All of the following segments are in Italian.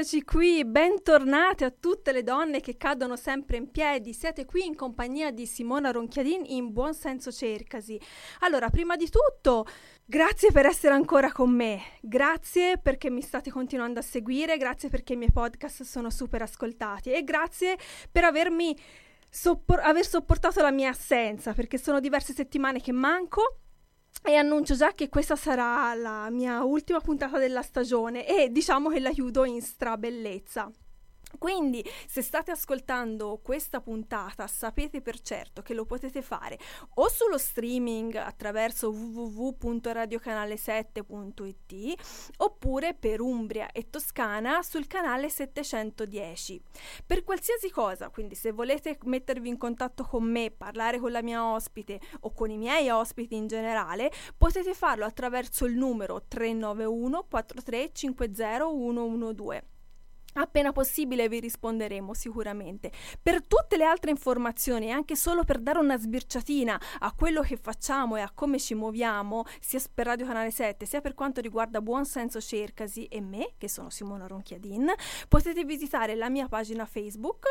Eccoci qui, bentornate a tutte le donne che cadono sempre in piedi. Siete qui in compagnia di Simona Ronchiadin in Buon Senso Cercasi. Allora, prima di tutto, grazie per essere ancora con me. Grazie perché mi state continuando a seguire, grazie perché i miei podcast sono super ascoltati e grazie per avermi soppor- aver sopportato la mia assenza, perché sono diverse settimane che manco e annuncio già che questa sarà la mia ultima puntata della stagione e diciamo che la chiudo in strabellezza. Quindi, se state ascoltando questa puntata, sapete per certo che lo potete fare o sullo streaming attraverso www.radiocanale7.it oppure per Umbria e Toscana sul canale 710. Per qualsiasi cosa, quindi se volete mettervi in contatto con me, parlare con la mia ospite o con i miei ospiti in generale, potete farlo attraverso il numero 391 4350 112. Appena possibile vi risponderemo sicuramente. Per tutte le altre informazioni, anche solo per dare una sbirciatina a quello che facciamo e a come ci muoviamo, sia per Radio Canale 7, sia per quanto riguarda Buon Senso Cercasi e me, che sono Simona Ronchiadin, potete visitare la mia pagina Facebook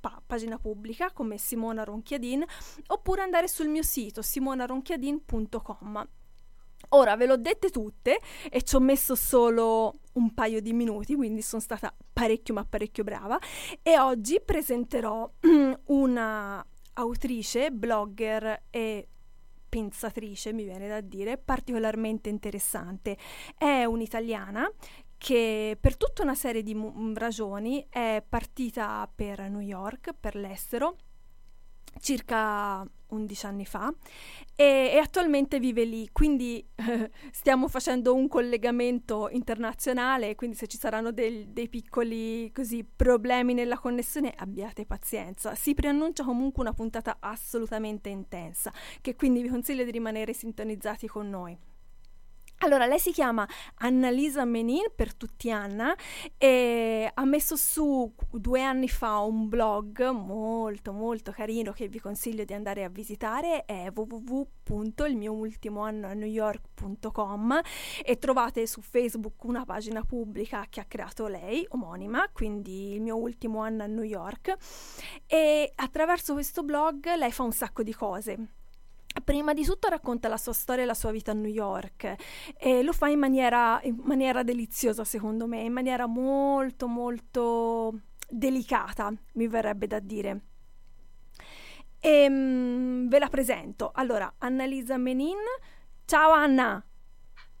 pa- pagina pubblica come Simona Ronchiadin oppure andare sul mio sito simonaronchiadin.com Ora ve l'ho dette tutte e ci ho messo solo un paio di minuti, quindi sono stata parecchio ma parecchio brava e oggi presenterò una autrice, blogger e pensatrice, mi viene da dire, particolarmente interessante. È un'italiana che per tutta una serie di mu- ragioni è partita per New York, per l'estero, circa 11 anni fa e, e attualmente vive lì, quindi eh, stiamo facendo un collegamento internazionale, quindi se ci saranno del, dei piccoli così, problemi nella connessione abbiate pazienza. Si preannuncia comunque una puntata assolutamente intensa, che quindi vi consiglio di rimanere sintonizzati con noi. Allora, lei si chiama Annalisa Menin, per tutti Anna, e ha messo su due anni fa un blog molto molto carino che vi consiglio di andare a visitare, è www.ilmioultimoannoanewyork.com e trovate su Facebook una pagina pubblica che ha creato lei, omonima, quindi il mio ultimo anno a New York, e attraverso questo blog lei fa un sacco di cose Prima di tutto racconta la sua storia e la sua vita a New York e lo fa in maniera, in maniera deliziosa secondo me, in maniera molto molto delicata, mi verrebbe da dire. E um, ve la presento. Allora, Annalisa Menin. Ciao Anna!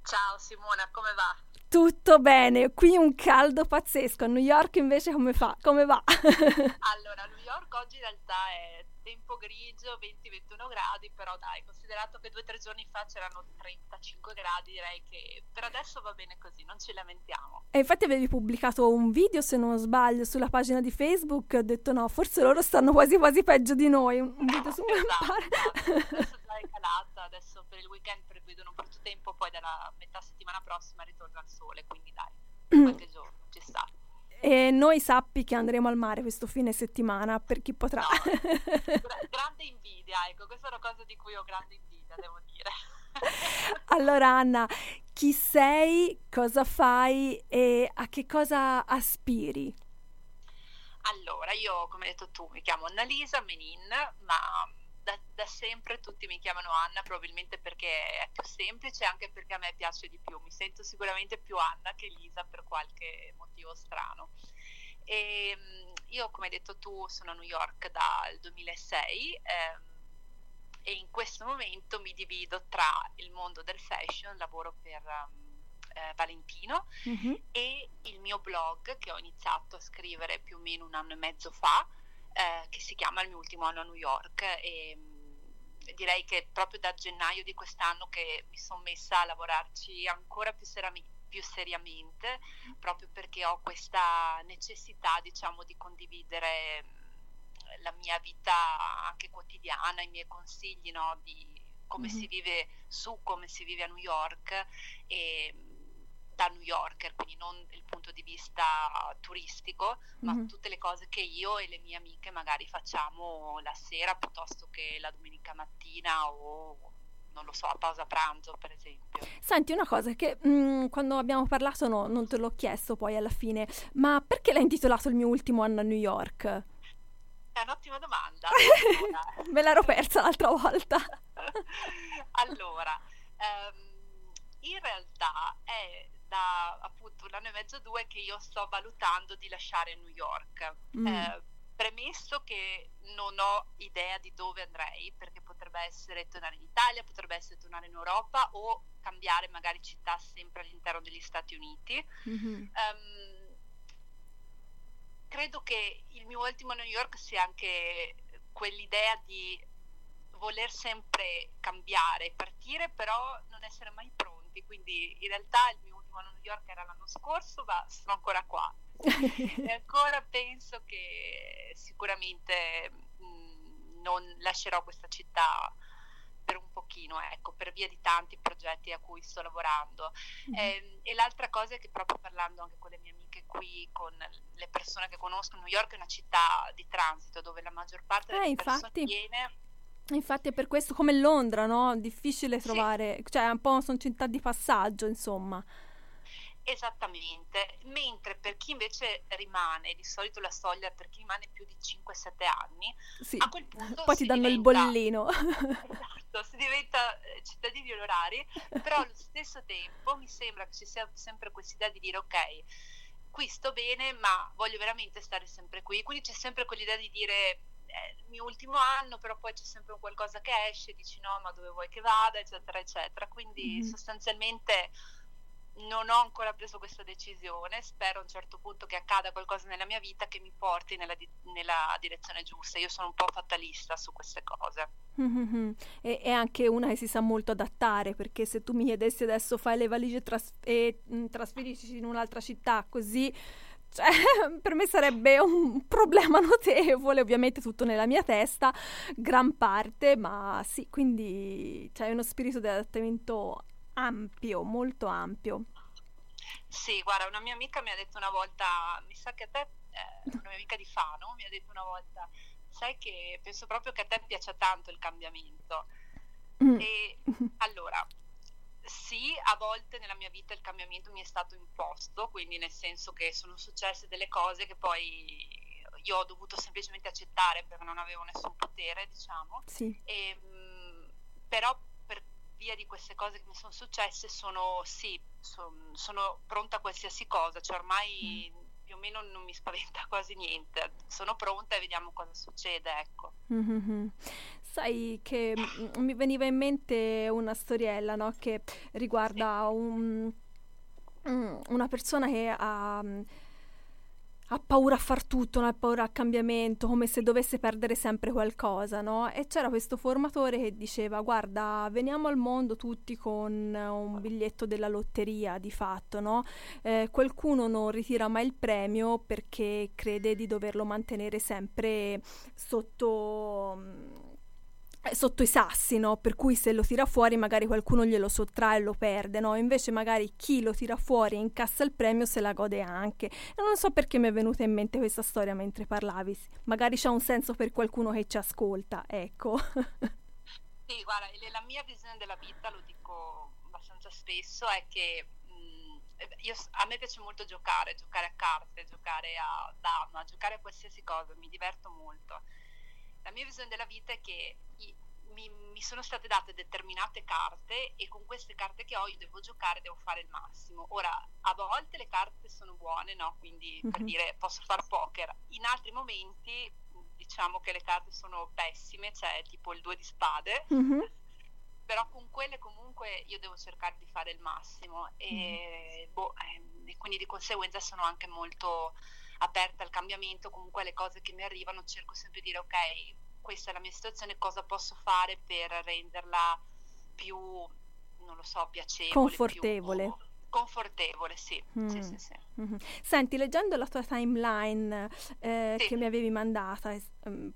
Ciao Simona, come va? Tutto bene, qui un caldo pazzesco. A New York invece come fa? Come va? allora, New York oggi in realtà è tempo grigio, 20-21 gradi, però dai, considerato che due o tre giorni fa c'erano 35 gradi, direi che per adesso va bene così, non ci lamentiamo. E infatti avevi pubblicato un video, se non sbaglio, sulla pagina di Facebook, ho detto no, forse loro stanno quasi quasi peggio di noi, un video su esatto, esatto. Adesso già è calata, adesso per il weekend prevedono brutto tempo, poi dalla metà settimana prossima ritorna il sole, quindi dai, qualche giorno ci sta. E noi sappi che andremo al mare questo fine settimana per chi potrà. No, grande invidia, ecco, questa è una cosa di cui ho grande invidia, devo dire. allora Anna, chi sei, cosa fai e a che cosa aspiri? Allora, io come hai detto tu mi chiamo Annalisa Menin, ma da, da, sempre tutti mi chiamano Anna, probabilmente perché è più semplice, anche perché a me piace di più. Mi sento sicuramente più Anna che Lisa per qualche motivo strano. E, ehm, io, come hai detto tu, sono a New York dal 2006 ehm, e in questo momento mi divido tra il mondo del fashion, lavoro per um, eh, Valentino mm-hmm. e il mio blog che ho iniziato a scrivere più o meno un anno e mezzo fa eh, che si chiama Il mio ultimo anno a New York e mh, direi che proprio da gennaio di quest'anno che mi sono messa a lavorarci ancora più, serami- più seriamente proprio perché ho questa necessità diciamo di condividere la mia vita anche quotidiana, i miei consigli no, di come mm-hmm. si vive su, come si vive a New York e da New Yorker, quindi non il punto di vista turistico, ma mm-hmm. tutte le cose che io e le mie amiche magari facciamo la sera piuttosto che la domenica mattina o non lo so, a pausa pranzo per esempio. Senti una cosa che mh, mm, quando abbiamo parlato no, non te l'ho chiesto poi alla fine, ma perché l'hai intitolato il mio ultimo anno a New York? È un'ottima domanda. Me l'ero persa l'altra volta. allora, um, in realtà è da appunto un anno e mezzo, due che io sto valutando di lasciare New York. Mm. Eh, premesso che non ho idea di dove andrei, perché potrebbe essere tornare in Italia, potrebbe essere tornare in Europa o cambiare magari città sempre all'interno degli Stati Uniti. Mm-hmm. Um, credo che il mio ultimo New York sia anche quell'idea di voler sempre cambiare, partire, però non essere mai pronti. Quindi in realtà il mio ultimo a New York era l'anno scorso, ma sono ancora qua. e ancora penso che sicuramente mh, non lascerò questa città per un pochino, ecco, per via di tanti progetti a cui sto lavorando. Mm-hmm. E, ehm, e, l'altra cosa è che proprio parlando anche con le mie amiche qui, con le persone che conosco, New York è una città di transito dove la maggior parte delle eh, persone viene Infatti è per questo come Londra, no? Difficile trovare, sì. cioè un po' sono città di passaggio, insomma. Esattamente, mentre per chi invece rimane, di solito la soglia per chi rimane più di 5-7 anni, sì. a quel punto... Poi ti danno diventa, il bollino. Esatto, si diventa eh, cittadini onorari, però allo stesso tempo mi sembra che ci sia sempre questa idea di dire ok, qui sto bene, ma voglio veramente stare sempre qui, quindi c'è sempre quell'idea di dire è il mio ultimo anno, però poi c'è sempre qualcosa che esce, dici no, ma dove vuoi che vada, eccetera, eccetera. Quindi mm-hmm. sostanzialmente non ho ancora preso questa decisione, spero a un certo punto che accada qualcosa nella mia vita che mi porti nella, di- nella direzione giusta. Io sono un po' fatalista su queste cose. Mm-hmm. E, è anche una che si sa molto adattare, perché se tu mi chiedessi adesso fai le valigie tras- e mh, mm, trasferisci in un'altra città così... Cioè, per me sarebbe un problema notevole, ovviamente tutto nella mia testa, gran parte, ma sì, quindi c'è uno spirito di adattamento ampio, molto ampio. Sì, guarda, una mia amica mi ha detto una volta, mi sa che a te, eh, una mia amica di Fano, mi ha detto una volta, sai che penso proprio che a te piaccia tanto il cambiamento. Mm. E allora, sì, a volte nella mia vita il cambiamento mi è stato imposto, quindi nel senso che sono successe delle cose che poi io ho dovuto semplicemente accettare perché non avevo nessun potere, diciamo. Sì. E, ehm, però via di queste cose che mi sono successe sono sì, son, sono pronta a qualsiasi cosa, cioè ormai mm. Più o meno non mi spaventa quasi niente, sono pronta e vediamo cosa succede, ecco. Mm-hmm. Sai che mi veniva in mente una storiella no? che riguarda sì. un, una persona che ha ha paura a far tutto, non ha paura al cambiamento, come se dovesse perdere sempre qualcosa, no? E c'era questo formatore che diceva, guarda, veniamo al mondo tutti con un biglietto della lotteria, di fatto, no? Eh, qualcuno non ritira mai il premio perché crede di doverlo mantenere sempre sotto eh, sotto i sassi, no? Per cui se lo tira fuori magari qualcuno glielo sottrae e lo perde, no? Invece magari chi lo tira fuori e incassa il premio se la gode anche. Non so perché mi è venuta in mente questa storia mentre parlavi. Magari c'è un senso per qualcuno che ci ascolta, ecco. sì, guarda, la mia visione della vita, lo dico abbastanza spesso, è che mm, io, a me piace molto giocare, giocare a carte, giocare a dama, giocare a qualsiasi cosa, mi diverto molto la mia visione della vita è che mi, mi, sono state date determinate carte e con queste carte che ho io devo giocare, devo fare il massimo. Ora, a volte le carte sono buone, no? Quindi mm-hmm. per mhm. dire posso fare poker. In altri momenti diciamo che le carte sono pessime, cioè tipo il 2 di spade. Mm-hmm. Però con quelle comunque io devo cercare di fare il massimo e, mm-hmm. boh, eh, e quindi di conseguenza sono anche molto aperta al cambiamento, comunque alle cose che mi arrivano cerco sempre di dire ok, questa è la mia situazione, cosa posso fare per renderla più, non lo so, piacevole. Confortevole. Più, confortevole, sì. Mm. sì, sì, sì. Mm-hmm. Senti, leggendo la tua timeline eh, che mi avevi mandata, eh,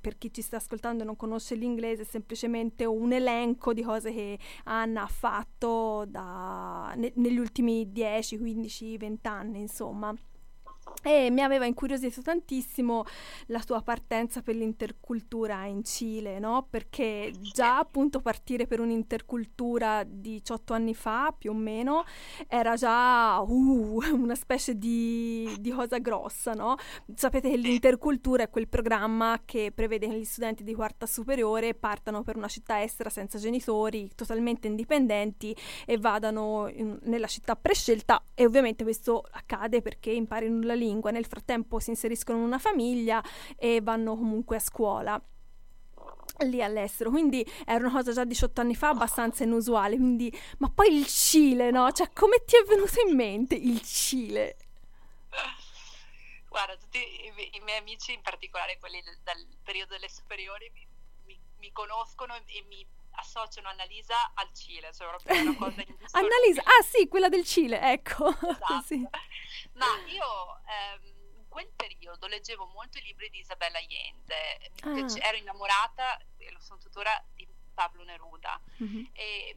per chi ci sta ascoltando e non conosce l'inglese, è semplicemente un elenco di cose che Anna ha fatto da, ne, negli ultimi 10, 15, 20 anni, insomma. E mi aveva incuriosito tantissimo la tua partenza per l'intercultura in Cile, no? Perché già appunto partire per un'intercultura 18 anni fa, più o meno, era già uh, una specie di, di, cosa grossa, no? Sapete che l'intercultura è quel programma che prevede che gli studenti di quarta superiore partano per una città estera senza genitori, totalmente indipendenti e vadano in, nella città prescelta e ovviamente questo accade perché imparino la lingua lingua, nel frattempo si inseriscono in una famiglia e vanno comunque a scuola lì all'estero, quindi era una cosa già 18 anni fa abbastanza inusuale, quindi ma poi il Cile, no? Cioè come ti è venuto in mente il Cile? Guarda, tutti i, i miei amici, in particolare quelli del, dal periodo delle superiori, mi, mi, mi conoscono e mi associano Annalisa al Cile, cioè proprio una cosa Annalisa, ah sì, quella del Cile, ecco. Esatto. sì. Ma io ehm, in quel periodo leggevo molto i libri di Isabella Allende, ah. ero innamorata, e lo sono tuttora, di Pablo Neruda. Mm-hmm. E,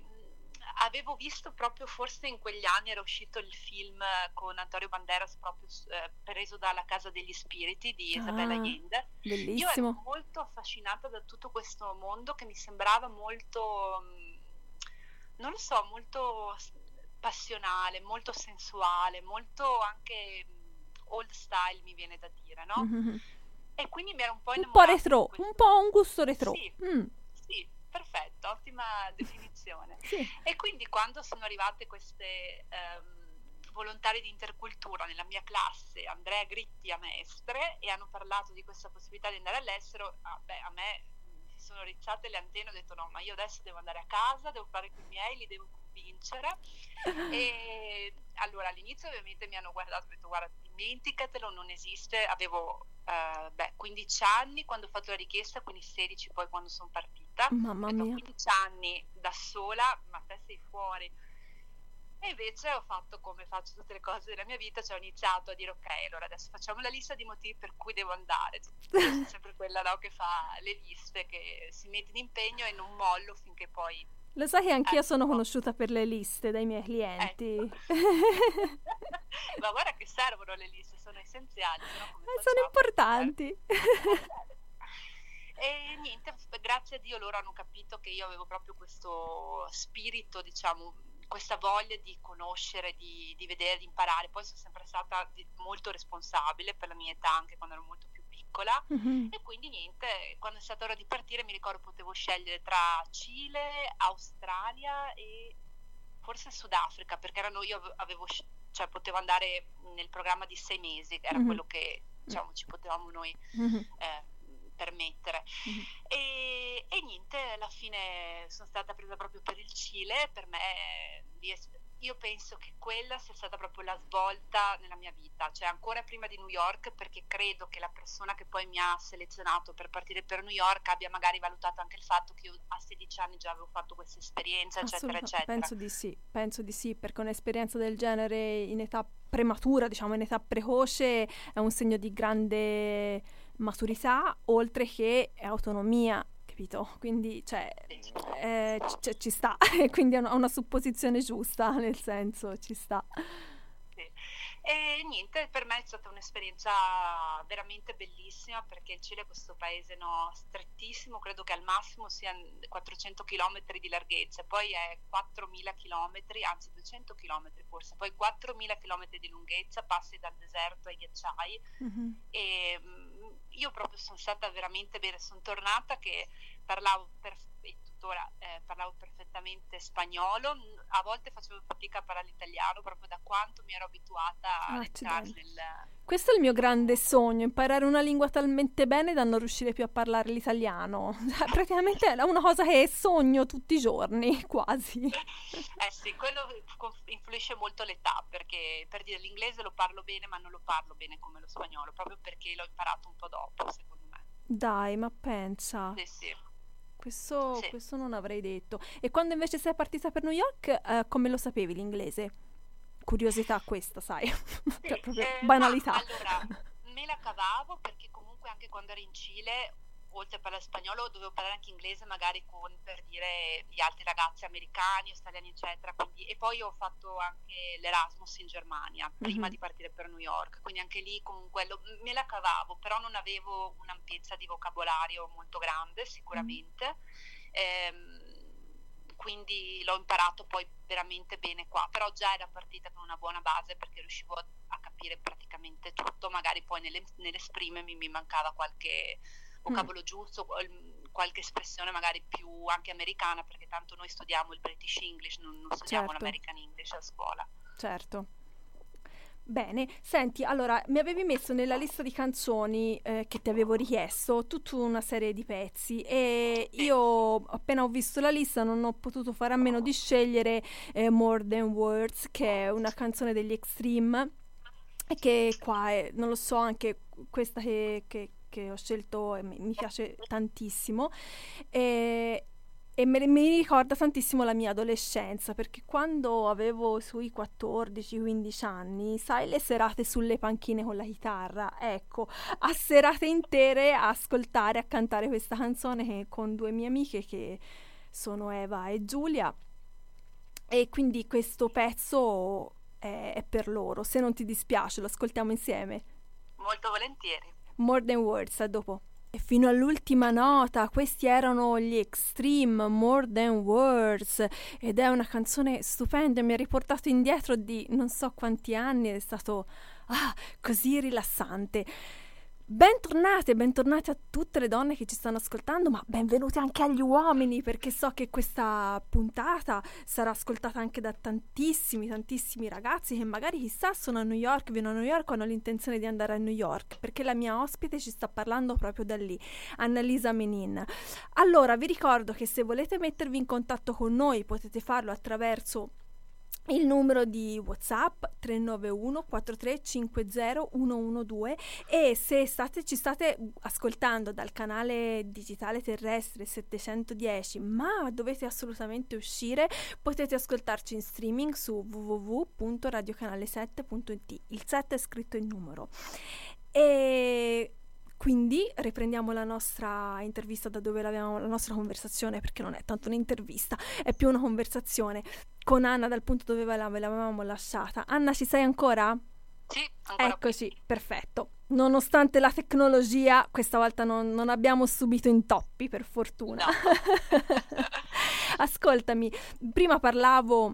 avevo visto proprio forse in quegli anni era uscito il film con Antonio Banderas proprio eh, preso dalla Casa degli Spiriti di Isabella ah, Allende. Bellissimo. Io ero molto affascinata da tutto questo mondo che mi sembrava molto, mm, non lo so, molto passionale, molto sensuale, molto anche mm, old style mi viene da dire, no? Mm-hmm. E quindi mi era un po' innamorata. Un po' retro, un po' un gusto retro. Sì, mm. sì perfetto, ottima definizione. Sì. E quindi quando sono arrivate queste um, volontarie di intercultura nella mia classe, Andrea Gritti a Mestre, e hanno parlato di questa possibilità di andare all'estero, ah, beh, a me si sono rizzate le antenne, ho detto no, ma io adesso devo andare a casa, devo fare con i miei, li devo convincere. e allora all'inizio ovviamente mi hanno guardato e ho detto guarda dimenticatelo, non esiste, avevo uh, beh, 15 anni quando ho fatto la richiesta, quindi 16 poi quando sono partita. Mamma mia. 15 anni da sola, ma te sei fuori. E invece ho fatto come faccio tutte le cose della mia vita, cioè ho iniziato a dire ok, allora adesso facciamo la lista di motivi per cui devo andare. Sono sempre quella no, che fa le liste, che si mette in impegno e non mollo finché poi lo sai che anch'io ecco. sono conosciuta per le liste dai miei clienti. Ecco. Ma guarda che servono le liste, sono essenziali. Eh, sono importanti. e niente, grazie a Dio loro hanno capito che io avevo proprio questo spirito, diciamo, questa voglia di conoscere, di, di vedere, di imparare. Poi sono sempre stata molto responsabile per la mia età, anche quando ero molto più piccola mm-hmm. e quindi niente, quando è stata ora di partire mi ricordo potevo scegliere tra Cile, Australia e forse Sudafrica perché erano io avevo cioè potevo andare nel programma di sei mesi, era mm-hmm. quello che diciamo ci potevamo noi mm-hmm. eh, permettere. Mm-hmm. E, e, niente, alla fine sono stata presa proprio per il Cile, per me io penso che quella sia stata proprio la svolta nella mia vita, cioè ancora prima di New York, perché credo che la persona che poi mi ha selezionato per partire per New York abbia magari valutato anche il fatto che io a 16 anni già avevo fatto questa esperienza, eccetera, eccetera. Penso di sì, penso di sì, perché un'esperienza del genere in età prematura, diciamo in età precoce, è un segno di grande maturità, oltre che autonomia capito? Quindi, cioè, eh, c- ci sta, quindi è una, una supposizione giusta, nel senso, ci sta. E niente, per me è stata un'esperienza veramente bellissima perché il Cile è questo paese no, strettissimo, credo che al massimo siano 400 km di larghezza, poi è 4.000 km, anzi 200 km forse, poi 4.000 km di lunghezza, passi dal deserto ai ghiacciai mm-hmm. e io proprio sono stata veramente bene, sono tornata che parlavo per, e tuttora eh, parlavo perfettamente spagnolo, a volte facevo fatica a parlare l'italiano proprio da quanto mi ero abituata a entrare nel... Questo è il mio grande sogno, imparare una lingua talmente bene da non riuscire più a parlare l'italiano. Cioè, praticamente è una cosa che sogno tutti i giorni, quasi. Eh sì, quello influisce molto l'età, perché per dire l'inglese lo parlo bene, ma non lo parlo bene come lo spagnolo, proprio perché l'ho imparato un po' dopo, secondo me. Dai, ma pensa. Sì, sì. Questo, sì. questo, non avrei detto. E quando invece sei partita per New York, eh, come lo sapevi l'inglese? Curiosità questa, sai? Sì, cioè, proprio eh, banalità. allora, me la cavavo perché comunque anche quando ero in Cile oltre a parlare spagnolo, dovevo parlare anche inglese, magari con, per dire, gli altri ragazzi americani, australiani, eccetera. Quindi, e poi ho fatto anche l'Erasmus in Germania, prima mm-hmm. di partire per New York. Quindi anche lì comunque lo, me la cavavo, però non avevo un'ampiezza di vocabolario molto grande, sicuramente. Mm-hmm. Ehm, quindi l'ho imparato poi veramente bene qua, però già era partita con una buona base perché riuscivo a, a capire praticamente tutto, magari poi nelle, nell'esprimermi mi mancava qualche vocabolo mm. giusto, qualche espressione magari più anche americana, perché tanto noi studiamo il British English, non, non studiamo certo. l'American English a scuola. Certo. Bene, senti, allora mi avevi messo nella lista di canzoni eh, che ti avevo richiesto tutta una serie di pezzi e io appena ho visto la lista non ho potuto fare a meno di scegliere eh, More Than Words che è una canzone degli Extreme e che qua è, non lo so, anche questa che, che, che ho scelto mi, mi piace tantissimo e, e me, mi ricorda tantissimo la mia adolescenza, perché quando avevo sui 14-15 anni, sai, le serate sulle panchine con la chitarra, ecco, a serate intere a ascoltare, a cantare questa canzone con due mie amiche che sono Eva e Giulia. E quindi questo pezzo è, è per loro. Se non ti dispiace, lo ascoltiamo insieme. Molto volentieri. More Than Words, dopo. E fino all'ultima nota, questi erano gli Extreme, More Than Words, ed è una canzone stupenda, mi ha riportato indietro di non so quanti anni, è stato ah, così rilassante. Bentornate, bentornate a tutte le donne che ci stanno ascoltando, ma benvenute anche agli uomini, perché so che questa puntata sarà ascoltata anche da tantissimi, tantissimi ragazzi che magari chissà sono a New York, vivono a New York o hanno l'intenzione di andare a New York, perché la mia ospite ci sta parlando proprio da lì, Annalisa Menin. Allora, vi ricordo che se volete mettervi in contatto con noi potete farlo attraverso il numero di WhatsApp 391 4350 112 e se state, ci state ascoltando dal canale digitale terrestre 710 ma dovete assolutamente uscire potete ascoltarci in streaming su www.radiocanale7.it il 7 è scritto in numero. E quindi riprendiamo la nostra intervista da dove l'avevamo, la nostra conversazione, perché non è tanto un'intervista, è più una conversazione con Anna dal punto dove l'avevamo lasciata. Anna, ci sei ancora? Sì, ancora Eccoci, qui. perfetto. Nonostante la tecnologia, questa volta non, non abbiamo subito intoppi, per fortuna. No. Ascoltami, prima parlavo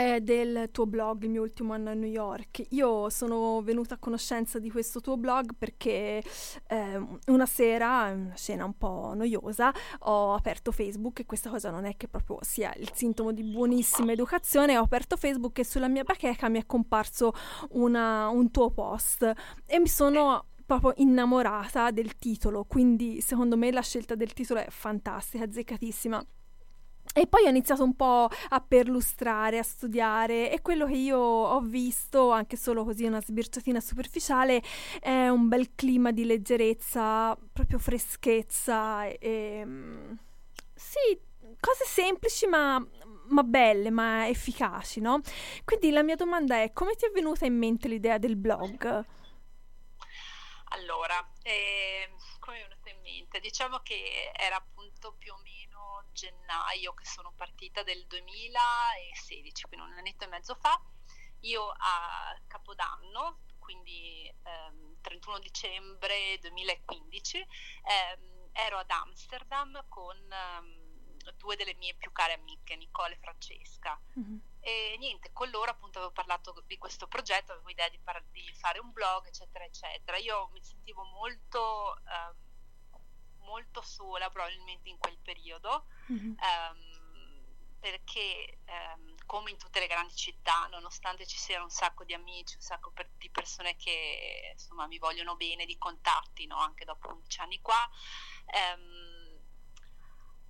eh, del tuo blog, il mio ultimo anno a New York. Io sono venuta a conoscenza di questo tuo blog perché eh, una sera, una scena un po' noiosa, ho aperto Facebook e questa cosa non è che proprio sia il sintomo di buonissima educazione, ho aperto Facebook e sulla mia bacheca mi è comparso una, un tuo post e mi sono proprio innamorata del titolo, quindi secondo me la scelta del titolo è fantastica, azzeccatissima. E poi ho iniziato un po' a perlustrare, a studiare e quello che io ho visto, anche solo così una sbirciatina superficiale, è un bel clima di leggerezza, proprio freschezza e... Mm, sì, cose semplici ma, ma, belle, ma efficaci, no? Quindi la mia domanda è come ti è venuta in mente l'idea del blog? Allora, eh, come è venuta in mente? Diciamo che era appunto più o meno gennaio che sono partita del 2016, quindi un annetto e mezzo fa. Io a Capodanno, quindi ehm, 31 dicembre 2015, ehm, ero ad Amsterdam con ehm, due delle mie più care amiche, Nicole e Francesca. Mm-hmm. E niente, con loro appunto avevo parlato di questo progetto, avevo idea di, par- di fare un blog, eccetera, eccetera. Io mi sentivo molto ehm, molto sola probabilmente in quel periodo. Mm-hmm. Um, perché ehm, come in tutte le grandi città, nonostante ci siano un sacco di amici, un sacco per, di persone che insomma mi vogliono bene, di contatti, no? anche dopo 11 anni qua, ehm,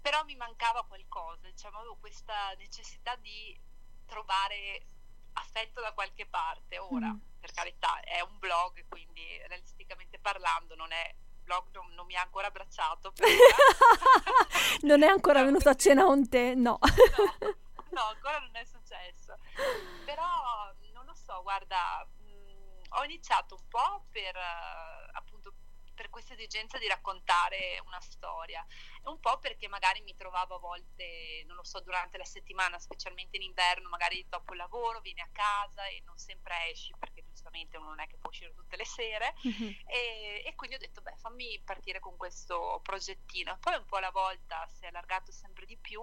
però mi mancava qualcosa, diciamo, avevo questa necessità di trovare affetto da qualche parte. Ora, mm. per carità, è un blog, quindi realisticamente parlando non è blog non, non mi ha ancora abbracciato. non è ancora venuto a cena con te? No. no. no. ancora non è successo. Però non lo so, guarda, mh, mm, ho iniziato un po' per appunto per questa esigenza di raccontare una storia. Un po' perché magari mi trovavo a volte, non lo so, durante la settimana, specialmente in inverno, magari dopo il lavoro, vieni a casa e non sempre esci perché giustamente uno non è che può uscire tutte le sere. Mm-hmm. E, e, quindi ho detto, beh, fammi partire con questo progettino. Poi un po' alla volta si è allargato sempre di più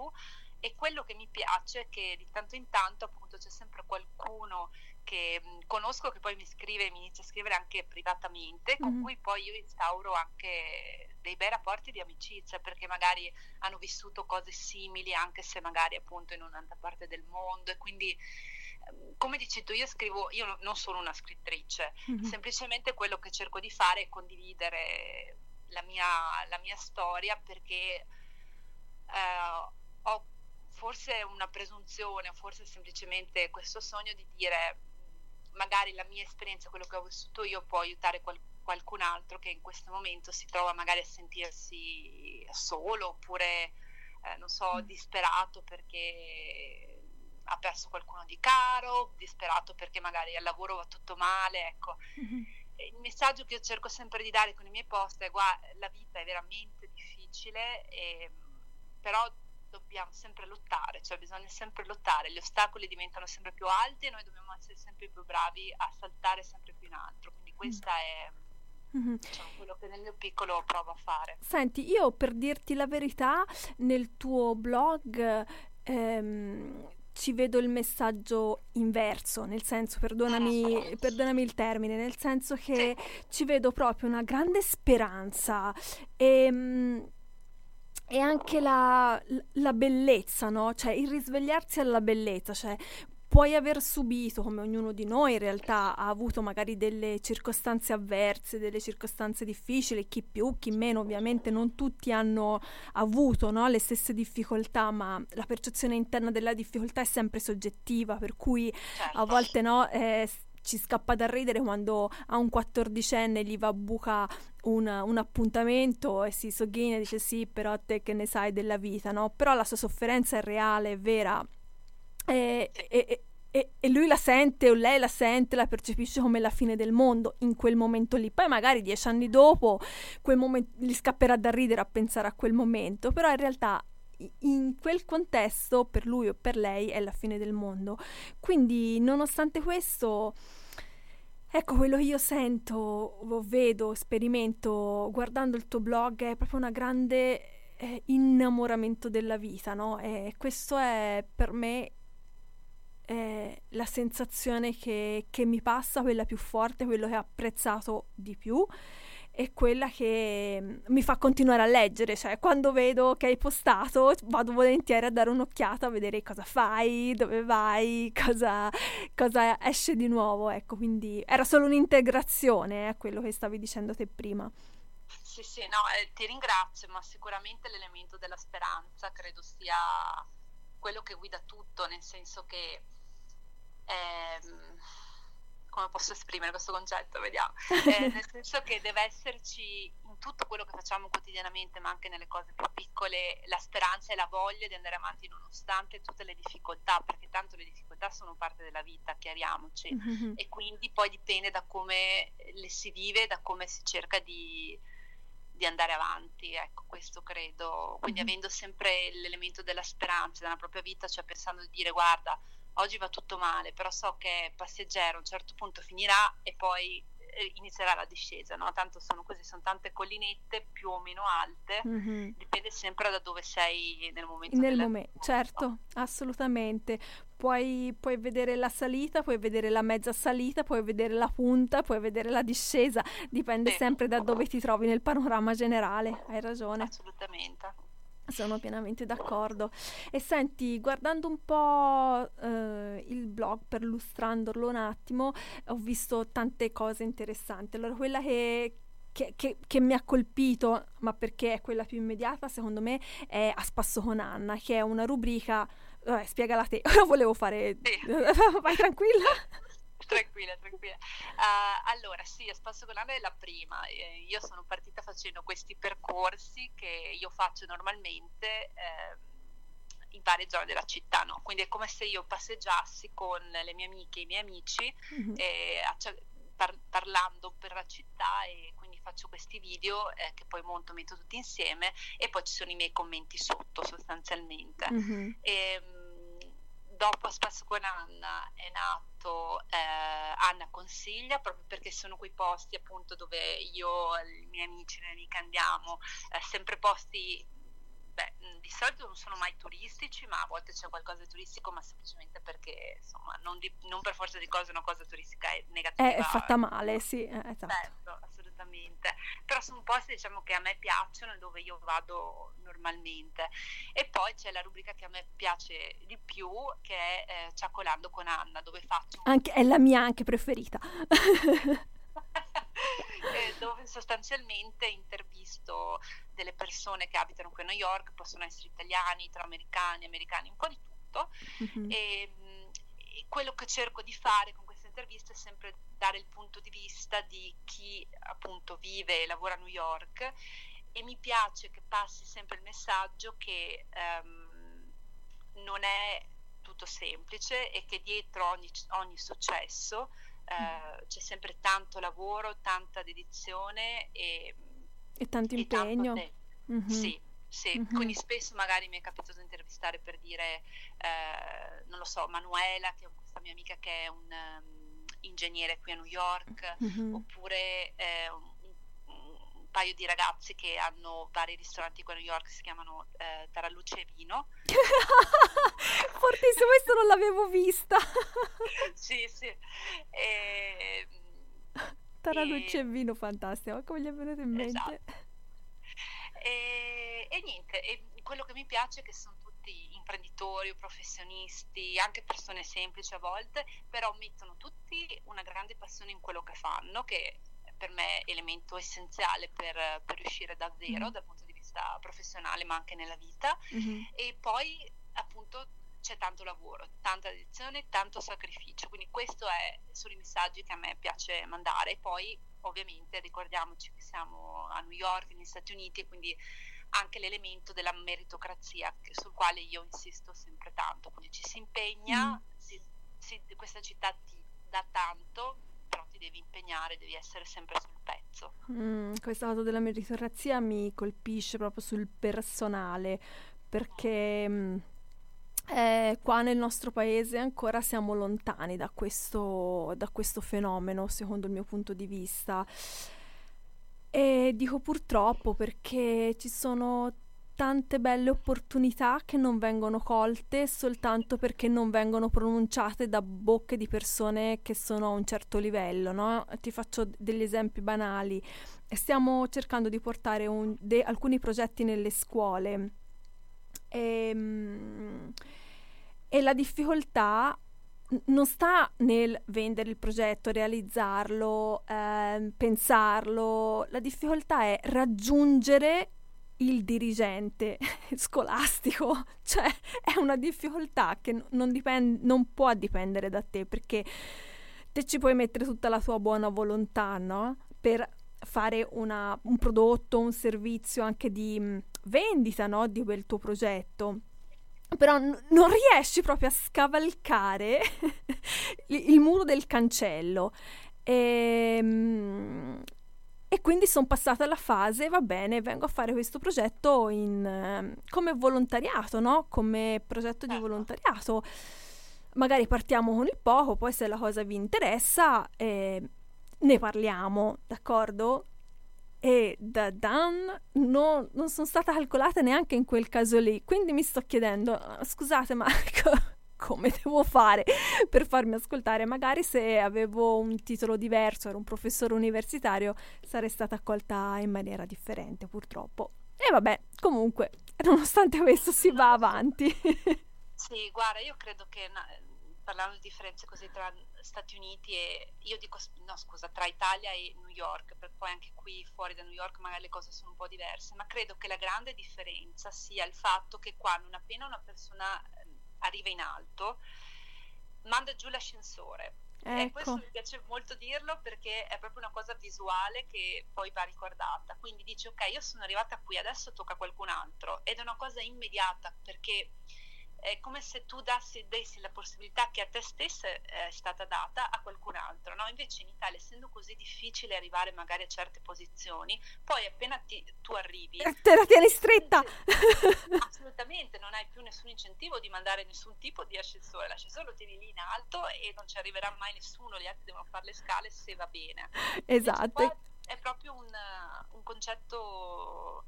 e quello che mi piace è che di tanto in tanto appunto c'è sempre qualcuno che mh, conosco che poi mi scrive e mi inizia a scrivere anche privatamente con mm-hmm. cui poi io instauro anche dei bei rapporti di amicizia perché magari hanno vissuto cose simili anche se magari appunto in un'altra parte del mondo e quindi ehm, come dici tu, io scrivo, io non sono una scrittrice, mm-hmm. semplicemente quello che cerco di fare è condividere la mia, la mia storia perché eh, ho forse una presunzione forse semplicemente questo sogno di dire magari la mia esperienza, quello che ho vissuto io può aiutare qual- qualcun altro che in questo momento si trova magari a sentirsi solo oppure eh, non so, mm. disperato perché ha perso qualcuno di caro, disperato perché magari al lavoro va tutto male, ecco. Mm-hmm. Il messaggio che io cerco sempre di dare con i miei post è guarda, la vita è veramente difficile, e, però dobbiamo sempre lottare, cioè bisogna sempre lottare, gli ostacoli diventano sempre più alti e noi dobbiamo essere sempre più bravi a saltare sempre più in alto, quindi questa è mm-hmm. diciamo, quello che nel mio piccolo provo a fare. Senti, io per dirti la verità, nel tuo blog ehm, ci vedo il messaggio inverso, nel senso, perdonami, perdonami il termine, nel senso che sì. ci vedo proprio una grande speranza e... E anche la, la, bellezza, no? Cioè il risvegliarsi alla bellezza, cioè puoi aver subito, come ognuno di noi in realtà ha avuto magari delle circostanze avverse, delle circostanze difficili, chi più, chi meno, ovviamente non tutti hanno avuto no? le stesse difficoltà, ma la percezione interna della difficoltà è sempre soggettiva, per cui certo. a volte no, eh, ci scappa da ridere quando a un quattordicenne gli va a buca un, un, appuntamento e si sogghina e dice sì, però te che ne sai della vita, no? Però la sua sofferenza è reale, è vera. E, e, e, e, lui la sente o lei la sente, la percepisce come la fine del mondo in quel momento lì. Poi magari dieci anni dopo quel momento, gli scapperà da ridere a pensare a quel momento, però in realtà in quel contesto per lui o per lei è la fine del mondo. Quindi nonostante questo Ecco, quello che io sento, vedo, sperimento guardando il tuo blog è proprio una grande eh, innamoramento della vita, no? E questo è per me eh, la sensazione che, che mi passa, quella più forte, quello che ho apprezzato di più è quella che mm, mi fa continuare a leggere, cioè quando vedo che hai postato vado volentieri a dare un'occhiata a vedere cosa fai, dove vai, cosa, cosa esce di nuovo, ecco, quindi era solo un'integrazione a eh, quello che stavi dicendo te prima. Sì, sì, no, eh, ti ringrazio, ma sicuramente l'elemento della speranza credo sia quello che guida tutto, nel senso che... Ehm, come posso esprimere questo concetto, vediamo. Eh, nel senso che deve esserci in tutto quello che facciamo quotidianamente, ma anche nelle cose più piccole, la speranza e la voglia di andare avanti nonostante tutte le difficoltà, perché tanto le difficoltà sono parte della vita, chiariamoci, mm-hmm. e quindi poi dipende da come le si vive, da come si cerca di, di andare avanti, ecco, questo credo. Quindi mm-hmm. avendo sempre l'elemento della speranza nella propria vita, cioè pensando di dire guarda, oggi va tutto male, però so che è passeggero, a un certo punto finirà e poi eh, inizierà la discesa, no? Tanto sono così, sono tante collinette più o meno alte, mm-hmm. dipende sempre da dove sei nel momento. Nel momento, certo, assolutamente. Puoi, puoi, vedere la salita, puoi vedere la mezza salita, puoi vedere la punta, puoi vedere la discesa, dipende sì. sempre da dove ti trovi nel panorama generale, hai ragione. Assolutamente. Sono pienamente d'accordo. E senti, guardando un po' eh, il blog per illustrandolo un attimo, ho visto tante cose interessanti. Allora, quella che, che, che, che, mi ha colpito, ma perché è quella più immediata, secondo me, è A spasso con Anna, che è una rubrica. Eh, spiegala te, volevo fare. Vai tranquilla tranquilla, tranquilla. Uh, allora, sì, Spasso Colano è la prima. Eh, io sono partita facendo questi percorsi che io faccio normalmente eh, in varie zone della città, no? Quindi è come se io passeggiassi con le mie amiche e i miei amici mm-hmm. e par- parlando per la città e quindi faccio questi video eh, che poi monto, metto tutti insieme e poi ci sono i miei commenti sotto sostanzialmente. Mm-hmm. E, dopo Spasso con Anna è nato eh, Anna Consiglia proprio perché sono quei posti appunto dove io e i miei amici e le amiche andiamo, eh, sempre posti Beh, di solito non sono mai turistici, ma a volte c'è qualcosa di turistico, ma semplicemente perché, insomma, non, di, non per forza di cose una cosa turistica è negativa. È fatta male, sì, eh, esatto. Certo, assolutamente. Però sono posti, diciamo, che a me piacciono e dove io vado normalmente. E poi c'è la rubrica che a me piace di più, che è eh, Ciacolando con Anna, dove faccio... Anche, è la mia anche preferita. eh, dove sostanzialmente intervisto delle persone che abitano qui a New York, possono essere italiani, italoamericani, americani, un po' di tutto. Mm-hmm. E, e, quello che cerco di fare con queste interviste è sempre dare il punto di vista di chi appunto vive e lavora a New York e mi piace che passi sempre il messaggio che um, non è tutto semplice e che dietro ogni, ogni successo eh, c'è sempre tanto lavoro, tanta dedizione e, e tanto e impegno. Tanto mm-hmm. Sì, sì. Mm-hmm. quindi spesso magari mi è capitato di intervistare per dire, eh, non lo so, Manuela, che è questa mia amica che è un um, ingegnere qui a New York, mm-hmm. oppure eh, un, paio di ragazzi che hanno vari ristoranti qua a New York, si chiamano eh, Taralluce e Vino. Fortissimo, questo non l'avevo vista. sì, sì. E, Taralluce e... e Vino, fantastico, come gli è venuto in mente? Esatto. E, e niente, e quello che mi piace è che sono tutti imprenditori o professionisti, anche persone semplici a volte, però mettono tutti una grande passione in quello che fanno, che per me elemento essenziale per, per riuscire davvero mm-hmm. dal punto di vista professionale ma anche nella vita mm-hmm. e poi appunto c'è tanto lavoro, tanta dedizione, tanto sacrificio, quindi questo è, sono i messaggi che a me piace mandare e poi ovviamente ricordiamoci che siamo a New York, negli Stati Uniti, quindi anche l'elemento della meritocrazia sul quale io insisto sempre tanto, quindi ci si impegna, mm. si, si, questa città ti dà tanto, però ti devi impegnare, devi essere sempre sul pezzo. Mm, questa cosa della meritocrazia mi colpisce proprio sul personale, perché mm, eh, qua nel nostro paese ancora siamo lontani da questo, da questo fenomeno, secondo il mio punto di vista. E dico purtroppo perché ci sono tante belle opportunità che non vengono colte soltanto perché non vengono pronunciate da bocche di persone che sono a un certo livello. No? Ti faccio degli esempi banali. Stiamo cercando di portare un, de, alcuni progetti nelle scuole e, ehm, e la difficoltà non sta nel vendere il progetto, realizzarlo, eh, pensarlo, la difficoltà è raggiungere il dirigente scolastico, cioè è una difficoltà che non, dipende, non può dipendere da te perché te ci puoi mettere tutta la tua buona volontà, no? Per fare una, un prodotto, un servizio anche di mh, vendita, no? Di quel tuo progetto. Però n- non riesci proprio a scavalcare il, muro del cancello. E, mh, e quindi sono passata alla fase, va bene, vengo a fare questo progetto in, come volontariato, no? Come progetto di certo. volontariato. Magari partiamo con il poco, poi se la cosa vi interessa eh, ne parliamo, d'accordo? E da Dan no, non sono stata calcolata neanche in quel caso lì, quindi mi sto chiedendo, scusate ma come devo fare per farmi ascoltare. Magari se avevo un titolo diverso, ero un professore universitario, sarei stata accolta in maniera differente, purtroppo. E vabbè, comunque, nonostante questo si va avanti. sì, guarda, io credo che parlando di differenze così tra Stati Uniti e io dico no scusa tra Italia e New York perché poi anche qui fuori da New York magari le cose sono un po' diverse ma credo che la grande differenza sia il fatto che qua non appena una persona arriva in alto, manda giù l'ascensore. Ecco. E questo mi piace molto dirlo perché è proprio una cosa visuale che poi va ricordata. Quindi dici ok, io sono arrivata qui, adesso tocca a qualcun altro ed è una cosa immediata perché è come se tu dassi, dessi la possibilità che a te stessa è stata data a qualcun altro, no? Invece in Italia, essendo così difficile arrivare magari a certe posizioni, poi appena ti, tu arrivi... Eh, te la tieni stretta! Assolutamente, non hai più nessun incentivo di mandare nessun tipo di ascensore, l'ascensore lo tieni lì in alto e non ci arriverà mai nessuno, gli altri devono fare le scale se va bene. Esatto. È proprio un, un concetto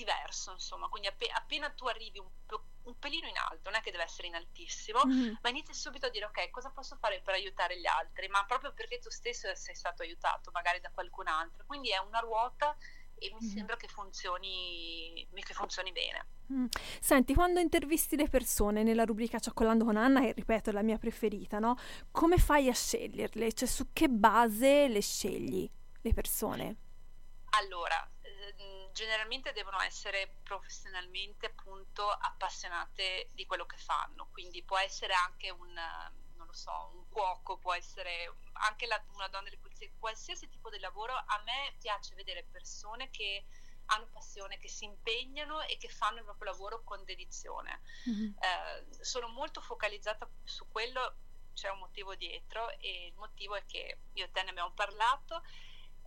diverso, insomma, quindi app- appena tu arrivi un, po- un, pelino in alto, non è che deve essere in altissimo, mm-hmm. ma inizi subito a dire ok, cosa posso fare per aiutare gli altri, ma proprio perché tu stesso sei stato aiutato magari da qualcun altro, quindi è una ruota e mi mm. sembra che funzioni, che funzioni bene. Mm. Senti, quando intervisti le persone nella rubrica Cioccolando con Anna, che ripeto è la mia preferita, no? Come fai a sceglierle? Cioè su che base le scegli le persone? Allora, generalmente devono essere professionalmente appunto appassionate di quello che fanno, quindi può essere anche un, non lo so, un cuoco, può essere anche la, una donna delle pulizie, qualsiasi tipo di lavoro, a me piace vedere persone che hanno passione, che si impegnano e che fanno il proprio lavoro con dedizione. Mm-hmm. Eh, sono molto focalizzata su quello, c'è un motivo dietro e il motivo è che io e te ne abbiamo parlato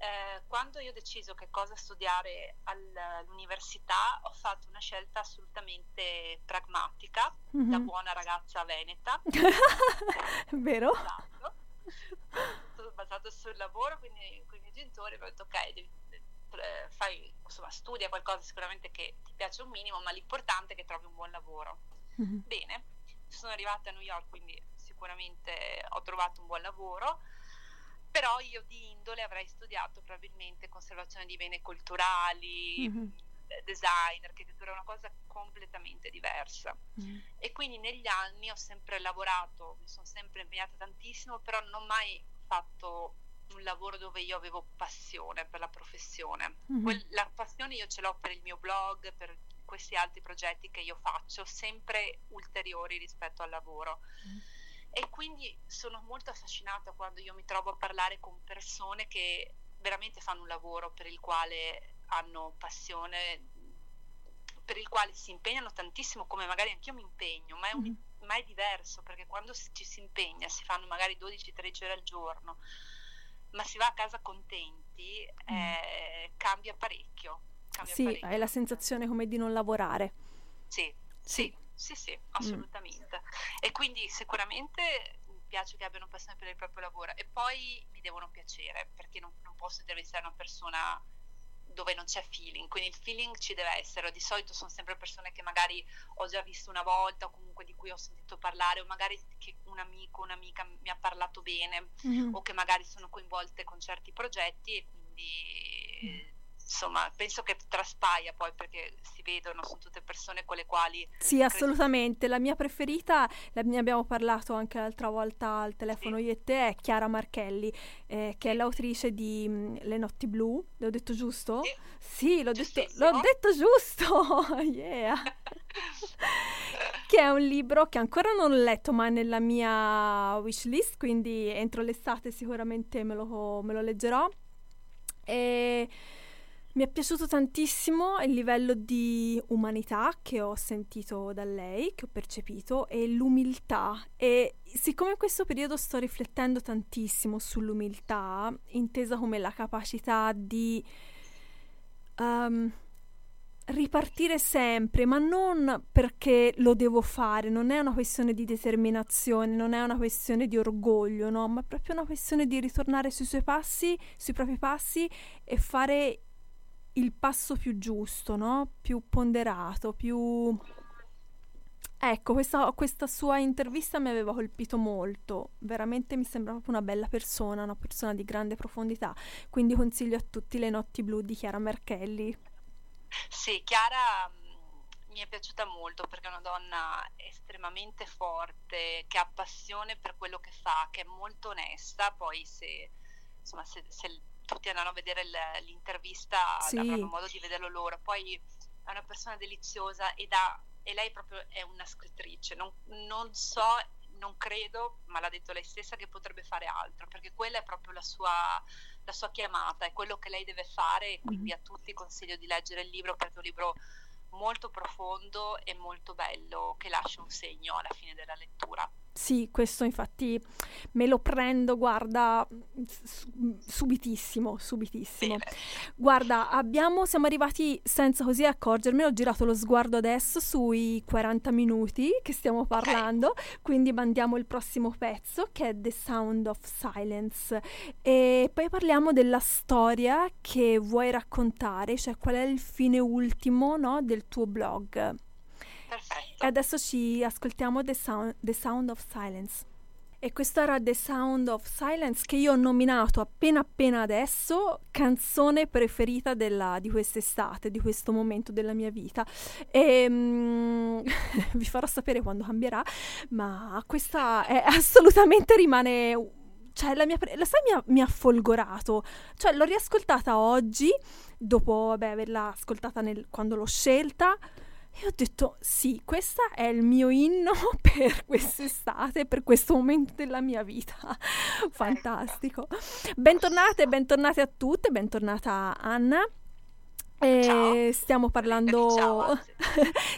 eh, quando io ho deciso che cosa studiare all'università ho fatto una scelta assolutamente pragmatica mm-hmm. da buona ragazza veneta vero? Esatto. tutto basato sul lavoro quindi con i miei genitori ho detto ok devi, fai, insomma, studia qualcosa sicuramente che ti piace un minimo ma l'importante è che trovi un buon lavoro mm-hmm. bene sono arrivata a New York quindi sicuramente ho trovato un buon lavoro però io di indole avrei studiato probabilmente conservazione di beni culturali, mm-hmm. design, architettura, una cosa completamente diversa. Mm-hmm. E quindi negli anni ho sempre lavorato, mi sono sempre impegnata tantissimo, però non ho mai fatto un lavoro dove io avevo passione per la professione. Mm-hmm. Que- la passione io ce l'ho per il mio blog, per questi altri progetti che io faccio, sempre ulteriori rispetto al lavoro. Mm e quindi sono molto affascinata quando io mi trovo a parlare con persone che veramente fanno un lavoro per il quale hanno passione, per il quale si impegnano tantissimo, come magari anch'io mi impegno, ma è, un, mm-hmm. ma è diverso perché quando ci si impegna si fanno magari 12-13 ore al giorno, ma si va a casa contenti, mm. eh, cambia parecchio. Cambia sì, parecchio. hai la sensazione come di non lavorare. Sì, sì. Sì, sì, mm. assolutamente. Mm. E quindi sicuramente mi piace che abbiano passione per il proprio lavoro e poi mi devono piacere perché non, non posso intervistare una persona dove non c'è feeling, quindi il feeling ci deve essere. Di solito sono sempre persone che magari ho già visto una volta o comunque di cui ho sentito parlare o magari che un amico o un'amica mi ha parlato bene mm-hmm. o che magari sono coinvolte con certi progetti e quindi mm insomma, penso che traspaia poi perché si vedono, sono tutte persone con le quali... Sì, assolutamente. La mia preferita, ne abbiamo parlato anche l'altra volta al telefono sì. io e te, è Chiara Marchelli, eh, che è l'autrice di mh, Le notti blu. L'ho detto giusto? Sì, sì l'ho, detto, l'ho detto giusto! yeah! che è un libro che ancora non ho letto, ma è nella mia wishlist, quindi entro l'estate sicuramente me lo, me lo leggerò. E mi è piaciuto tantissimo il livello di umanità che ho sentito da lei, che ho percepito, e l'umiltà. E siccome in questo periodo sto riflettendo tantissimo sull'umiltà, intesa come la capacità di um, ripartire sempre, ma non perché lo devo fare, non è una questione di determinazione, non è una questione di orgoglio, no? ma è proprio una questione di ritornare sui suoi passi, sui propri passi e fare il passo più giusto, no? Più ponderato, più... Ecco, questa, questa, sua intervista mi aveva colpito molto, veramente mi sembra proprio una bella persona, una persona di grande profondità, quindi consiglio a tutti Le notti blu di Chiara Merchelli. Sì, Chiara mm, mi è piaciuta molto perché è una donna estremamente forte, che ha passione per quello che fa, che è molto onesta, poi se, insomma, se, se tutti andranno a vedere l'intervista, sì. avranno modo di vederlo loro. Poi è una persona deliziosa ed ha, e lei proprio è una scrittrice. Non, non, so, non credo, ma l'ha detto lei stessa, che potrebbe fare altro, perché quella è proprio la sua, la sua chiamata, è quello che lei deve fare e quindi mm-hmm. a tutti consiglio di leggere il libro perché è un libro molto profondo e molto bello che lascia un segno alla fine della lettura. Sì, questo infatti me lo prendo, guarda, subitissimo, subitissimo. Bene. Guarda, abbiamo, siamo arrivati senza così accorgermi, ho girato lo sguardo adesso sui 40 minuti che stiamo parlando, okay. quindi mandiamo il prossimo pezzo che è The Sound of Silence e poi parliamo della storia che vuoi raccontare, cioè qual è il fine ultimo no, del tuo blog. E adesso ci ascoltiamo The Sound, The Sound of Silence. E questo era The Sound of Silence che io ho nominato appena appena adesso canzone preferita della, di quest'estate, di questo momento della mia vita. E um, vi farò sapere quando cambierà, ma questa è, assolutamente rimane cioè la mia, la sai, mi ha, mi ha, folgorato. Cioè, l'ho riascoltata oggi, dopo vabbè, averla ascoltata nel, quando l'ho scelta. E ho detto, sì, questo è il mio inno per quest'estate, per questo momento della mia vita. Fantastico. Bentornate, bentornate a tutte, bentornata Anna. Stiamo parlando, Ciao,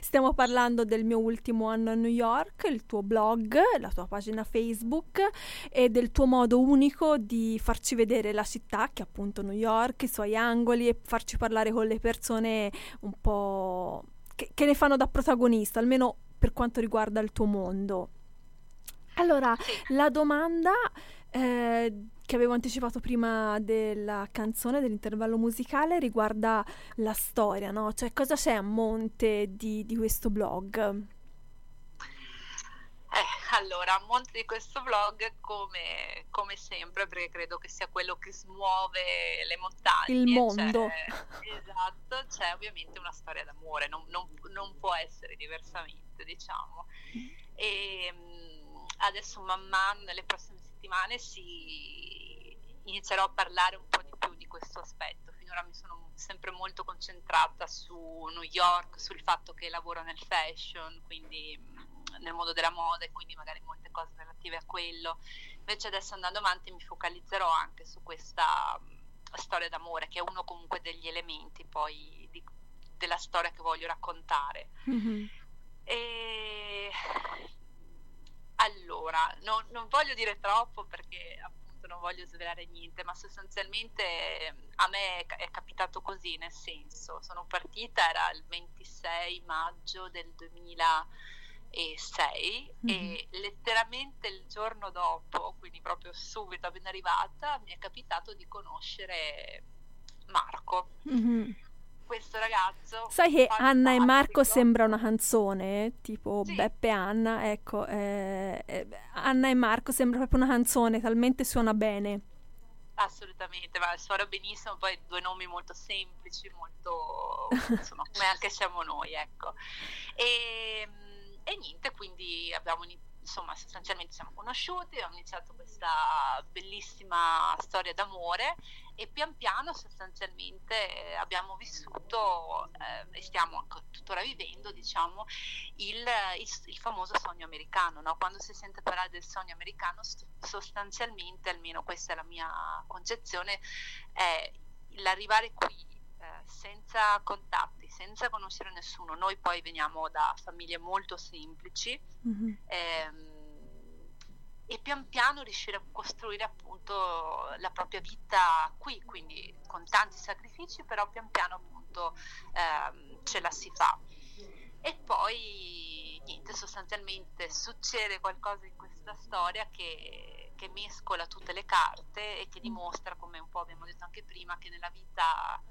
stiamo parlando del mio ultimo anno a New York, il tuo blog, la tua pagina Facebook e del tuo modo unico di farci vedere la città, che è appunto New York, i suoi angoli e farci parlare con le persone un po' che, che, ne fanno da protagonista, almeno per quanto riguarda il tuo mondo. Allora, la domanda eh, che avevo anticipato prima della canzone, dell'intervallo musicale, riguarda la storia, no? Cioè, cosa c'è a monte di, di questo blog? Allora, a monte di questo blog, come, come, sempre, perché credo che sia quello che smuove le montagne. Il mondo. C'è, esatto, c'è ovviamente una storia d'amore, non, non, non può essere diversamente, diciamo. E mm, adesso man mano, nelle prossime settimane, si inizierò a parlare un po' di più di questo aspetto. Finora mi sono sempre molto concentrata su New York, sul fatto che lavoro nel fashion, quindi nel mondo della moda e quindi magari molte cose relative a quello. Invece adesso andando avanti mi focalizzerò anche su questa storia d'amore che è uno comunque degli elementi poi di, della storia che voglio raccontare. Mm-hmm. E allora, non, non, voglio dire troppo perché appunto non voglio svelare niente, ma sostanzialmente a me è, è capitato così, nel senso, sono partita, era il 26 maggio del 2000 e 6 mm-hmm. e letteralmente il giorno dopo, quindi proprio subito appena arrivata, mi è capitato di conoscere Marco. Mm-hmm. Questo ragazzo. Sai che fantastico. Anna e Marco sembra una canzone, tipo sì. Beppe e Anna, ecco, eh, eh, Anna e Marco sembra proprio una canzone, talmente suona bene. Assolutamente, ma suona benissimo, poi due nomi molto semplici, molto insomma, come anche siamo noi, ecco. E abbiamo insomma sostanzialmente siamo conosciuti, abbiamo iniziato questa bellissima storia d'amore e pian piano sostanzialmente eh, abbiamo vissuto eh, e stiamo tuttora vivendo diciamo il, il, il famoso sogno americano, no? quando si sente parlare del sogno americano sostanzialmente, almeno questa è la mia concezione, è l'arrivare qui eh, senza contatti, senza conoscere nessuno. Noi poi veniamo da famiglie molto semplici mm-hmm. ehm, e pian piano riuscire a costruire appunto la propria vita qui, quindi con tanti sacrifici, però pian piano appunto ehm, ce la si fa. E poi niente, sostanzialmente succede qualcosa in questa storia che, che mescola tutte le carte e che dimostra, come un po' abbiamo detto anche prima, che nella vita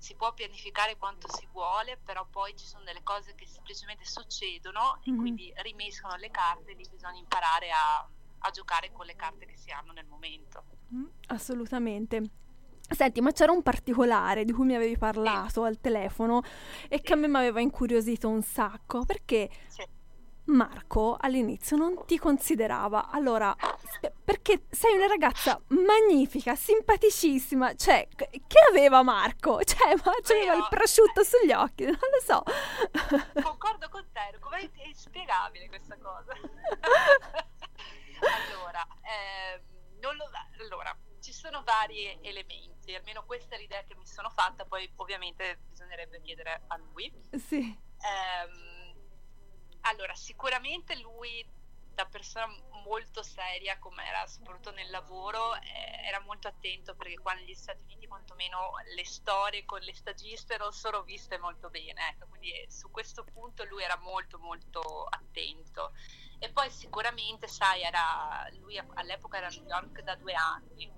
si può pianificare quanto si vuole, però poi ci sono delle cose che semplicemente succedono mm-hmm. e quindi rimescono le carte e lì bisogna imparare a, a, giocare con le carte che si hanno nel momento. Mm, assolutamente. Senti, ma c'era un particolare di cui mi avevi parlato sì. al telefono e sì. che a me mi aveva incuriosito un sacco, perché sì Marco all'inizio non ti considerava. Allora, perché sei una ragazza magnifica, simpaticissima. Cioè, che aveva Marco? Cioè, ma c'aveva il prosciutto sugli occhi, non lo so. Concordo con te, com'è inspiegabile questa cosa? allora, eh, lo, allora ci sono vari elementi, almeno questa è l'idea che mi sono fatta, poi ovviamente bisognerebbe chiedere a lui. Sì. Ehm, allora, sicuramente lui da persona molto seria come era soprattutto nel lavoro eh, era molto attento perché qua negli Stati Uniti quantomeno le storie con le stagiste non sono viste molto bene ecco, quindi eh, su questo punto lui era molto molto attento e poi sicuramente sai era, lui all'epoca era a New York da due anni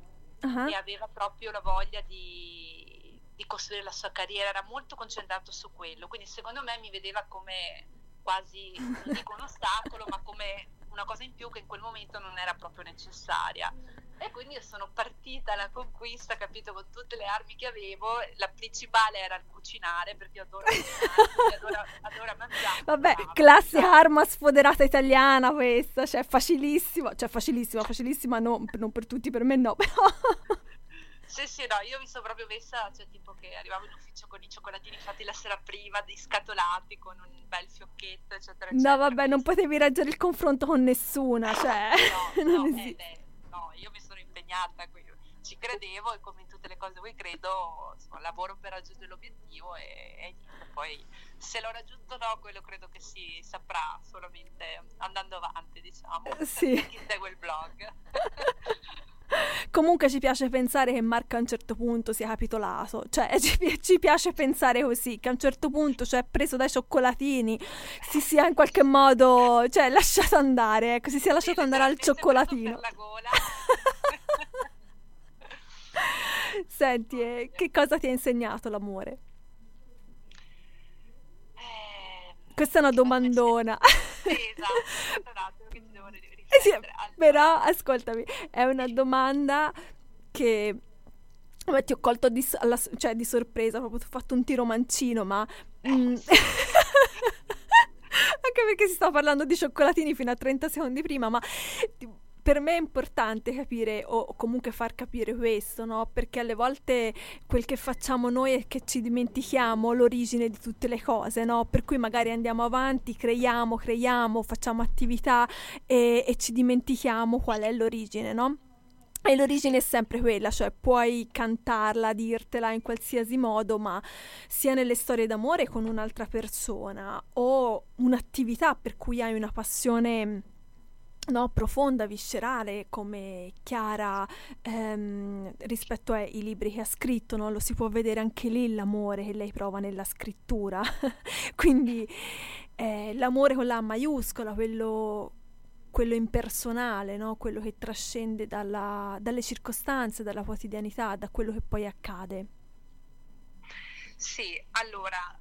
uh-huh. e aveva proprio la voglia di, di costruire la sua carriera era molto concentrato su quello quindi secondo me mi vedeva come quasi non dico un ostacolo ma come una cosa in più che in quel momento non era proprio necessaria. E quindi io sono partita alla conquista, capito, con tutte le armi che avevo. La principale era il cucinare, perché io adoro cucinare, adoro, adoro mangiare. Vabbè, classica arma sfoderata italiana questa, cioè facilissima, cioè facilissima, facilissima, no, non per tutti, per me no, però... Sì, sì, no, io mi sono proprio messa, cioè tipo che arrivavo in ufficio con i cioccolatini fatti la sera prima, scatolati con un bel fiocchetto, eccetera, eccetera. No, vabbè, non potevi reggere il confronto con nessuna, cioè... No, no, eh, eh, no io mi sono impegnata, qui, ci credevo e come in tutte le cose voi credo, insomma, lavoro per raggiungere l'obiettivo e, e poi se l'ho raggiunto o no, quello credo che si saprà solamente andando avanti, diciamo, sì. chi segue il blog. Comunque ci piace pensare che Marco a un certo punto sia capitolato, cioè ci, ci piace pensare così, che a un certo punto, cioè preso dai cioccolatini, si sia in qualche modo, cioè lasciato andare, ecco, si sia lasciato andare al cioccolatino. Senti, eh, che cosa ti ha insegnato l'amore? Eh, Questa è una domandona. Sì, esatto, un attimo che ci devo eh sì, però ascoltami, è una domanda che Vabbè, ti ho colto di, alla, cioè, di sorpresa, proprio ti ho fatto un tiro mancino, ma... Mm, anche perché si stava parlando di cioccolatini fino a 30 secondi prima, ma per me è importante capire o, comunque far capire questo, no? Perché alle volte quel che facciamo noi è che ci dimentichiamo l'origine di tutte le cose, no? Per cui magari andiamo avanti, creiamo, creiamo, facciamo attività e, e ci dimentichiamo qual è l'origine, no? E l'origine è sempre quella, cioè puoi cantarla, dirtela in qualsiasi modo, ma sia nelle storie d'amore con un'altra persona o un'attività per cui hai una passione no, profonda, viscerale come Chiara ehm, rispetto ai libri che ha scritto, no? lo si può vedere anche lì l'amore che lei prova nella scrittura. Quindi eh, l'amore con la maiuscola, quello, quello impersonale, no? quello che trascende dalla, dalle circostanze, dalla quotidianità, da quello che poi accade. Sì, allora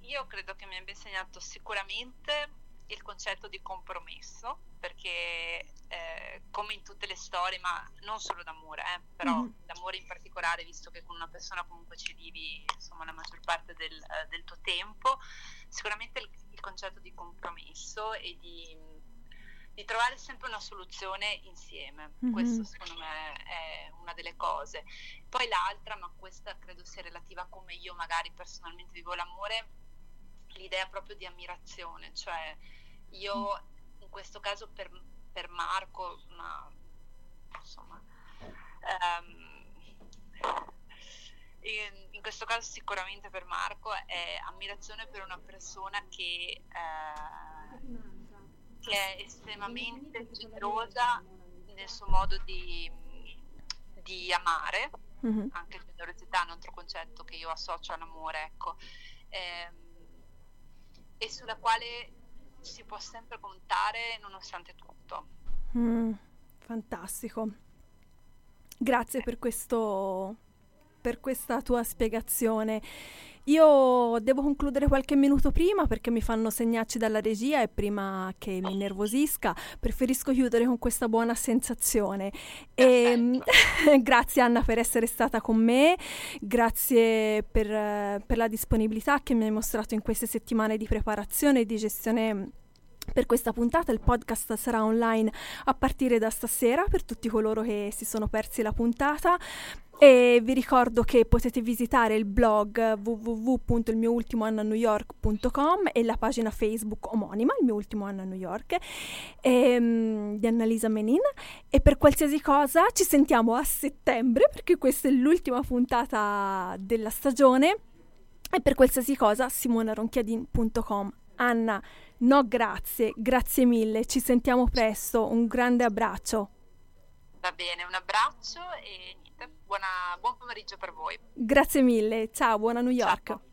io credo che mi abbia insegnato sicuramente il concetto di compromesso, perché eh, come in tutte le storie, ma non solo d'amore, eh, però mm-hmm. d'amore in particolare, visto che con una persona comunque ci vivi insomma, la maggior parte del, uh, del tuo tempo, sicuramente il, il, concetto di compromesso e di, di, trovare sempre una soluzione insieme. Mm-hmm. Questo secondo me è una delle cose. Poi l'altra, ma questa credo sia relativa a come io magari personalmente vivo l'amore, l'idea proprio di ammirazione, cioè io in questo caso per, per Marco, ma insomma, um, in, in, questo caso sicuramente per Marco è ammirazione per una persona che, eh, che è estremamente generosa nel suo modo di, di amare, mm-hmm. anche generosità è un altro concetto che io associo all'amore, ecco, ehm, e sulla quale si può sempre contare nonostante tutto. Mm, fantastico. Grazie per questo per questa tua spiegazione. Io devo concludere qualche minuto prima perché mi fanno segnacci dalla regia e prima che mi nervosisca preferisco chiudere con questa buona sensazione. E, ehm, grazie Anna per essere stata con me, grazie per, per la disponibilità che mi hai mostrato in queste settimane di preparazione e di gestione per questa puntata il podcast sarà online a partire da stasera per tutti coloro che si sono persi la puntata. E vi ricordo che potete visitare il blog www.ilmioultimoanno.newyork.com e la pagina Facebook omonima, il mio ultimo anno a New York. E, um, di Annalisa Menin e per qualsiasi cosa ci sentiamo a settembre perché questa è l'ultima puntata della stagione e per qualsiasi cosa simonaronchiadin.com. Anna, no grazie, grazie mille, ci sentiamo presto, un grande abbraccio. Va bene, un abbraccio e buona, buon pomeriggio per voi. Grazie mille, ciao, buona New York. Ciao.